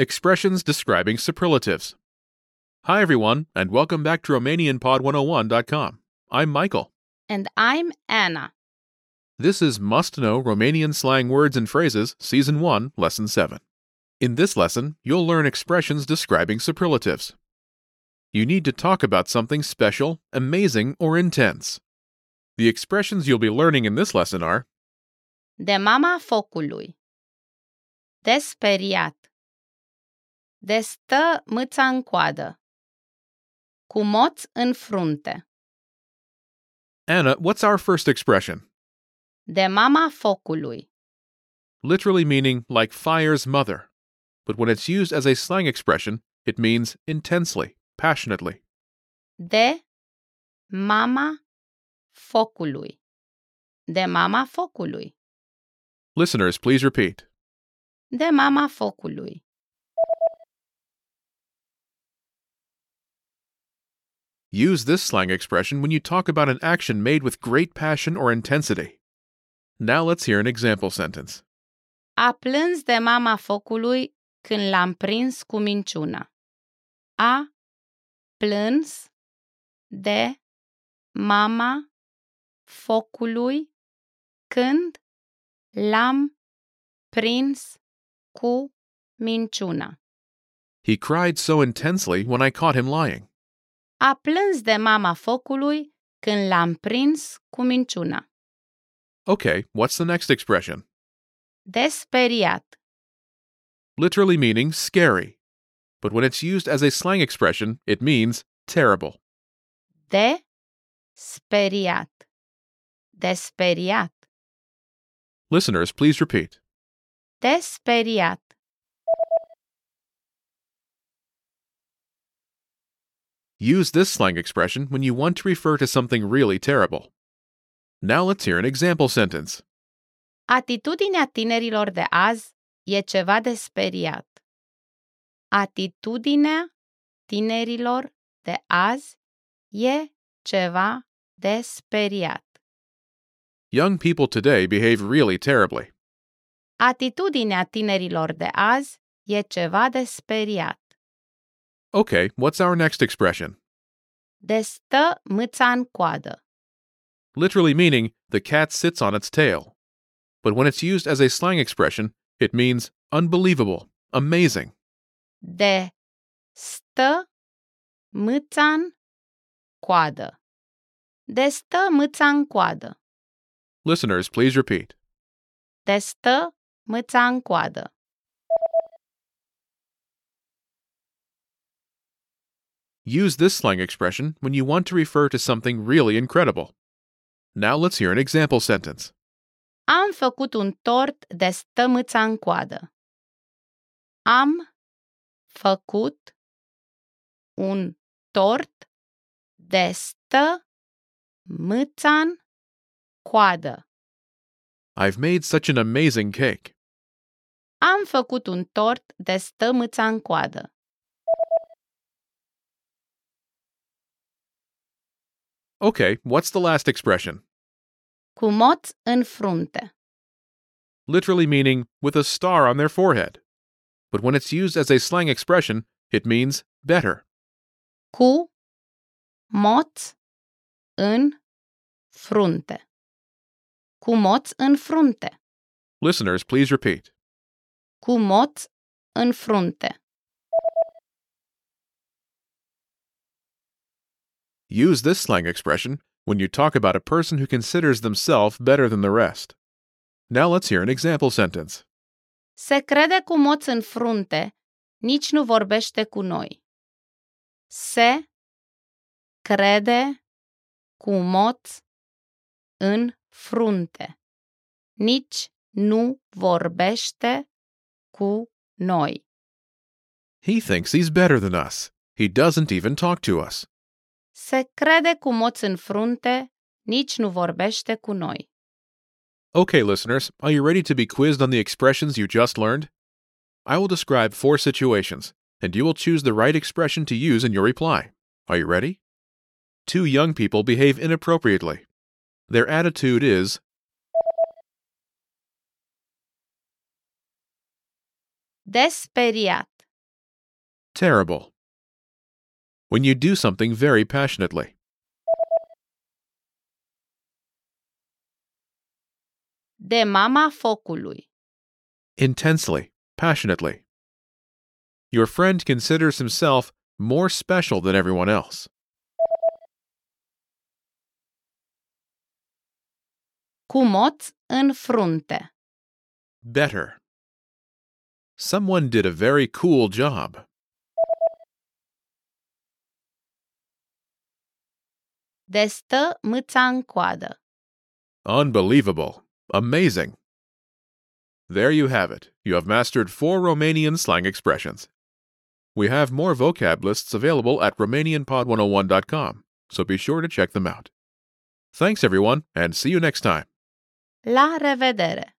Expressions describing superlatives. Hi, everyone, and welcome back to RomanianPod101.com. I'm Michael. And I'm Anna. This is Must Know Romanian Slang Words and Phrases, Season 1, Lesson 7. In this lesson, you'll learn expressions describing superlatives. You need to talk about something special, amazing, or intense. The expressions you'll be learning in this lesson are De mama focului. De speriat. De stă mâța în coadă. Cu moț în frunte. Anna, what's our first expression? De mama focului. Literally meaning like fire's mother. But when it's used as a slang expression, it means intensely, passionately. De mama focului. De mama focului. Listeners, please repeat. De mama focului. Use this slang expression when you talk about an action made with great passion or intensity. Now let's hear an example sentence. A plâns de mama focului când l-am prins cu minciuna. A plâns de mama focului când l-am prins cu minciuna. He cried so intensely when I caught him lying. A plâns de mama focului când l-am prins cu minciuna. Okay, what's the next expression? De speriat. Literally meaning scary. But when it's used as a slang expression, it means terrible. De speriat. De speriat. Listeners, please repeat. De speriat. Use this slang expression when you want to refer to something really terrible. Now let's hear an example sentence. Atitudinea tinerilor de azi e ceva de speriat. Atitudinea tinerilor de azi e ceva de speriat. Young people today behave really terribly. Atitudinea tinerilor de azi e ceva de speriat. Okay, what's our next expression? De stă mâța în coadă. Literally meaning the cat sits on its tail. But when it's used as a slang expression, it means unbelievable, amazing. De stă mâța în coadă. De stă mâța în coadă. Listeners, please repeat. De stă mâța în coadă. Use this slang expression when you want to refer to something really incredible. Now let's hear an example sentence. Am făcut un tort de stă mâța în coadă. Am făcut un tort de stă mâța în coadă. I've made such an amazing cake. Am făcut un tort de stă mâța în coadă. Okay, what's the last expression? Cu moț în frunte. Literally meaning with a star on their forehead. But when it's used as a slang expression, it means better. Cu moț în frunte. Cu moț în frunte. Listeners, please repeat. Cu moț în frunte. Use this slang expression when you talk about a person who considers themselves better than the rest. Now let's hear an example sentence. Se crede cu moț în frunte, nici nu vorbește cu noi. Se crede cu moț în frunte, nici nu vorbește cu noi. He thinks he's better than us. He doesn't even talk to us. Se crede cu moț în frunte, nici nu vorbește cu noi. Okay, listeners, are you ready to be quizzed on the expressions you just learned? I will describe four situations, and you will choose the right expression to use in your reply. Are you ready? Two young people behave inappropriately. Their attitude is De speriat. Terrible. When you do something very passionately. De mama focului. Intensely, passionately. Your friend considers himself more special than everyone else. Cu moț în frunte. Better. Someone did a very cool job. De stă mâța în coadă. Unbelievable. Amazing. There you have it. You have mastered four Romanian slang expressions. We have more vocab lists available at RomanianPod101.com, so be sure to check them out. Thanks, everyone, and see you next time. La revedere!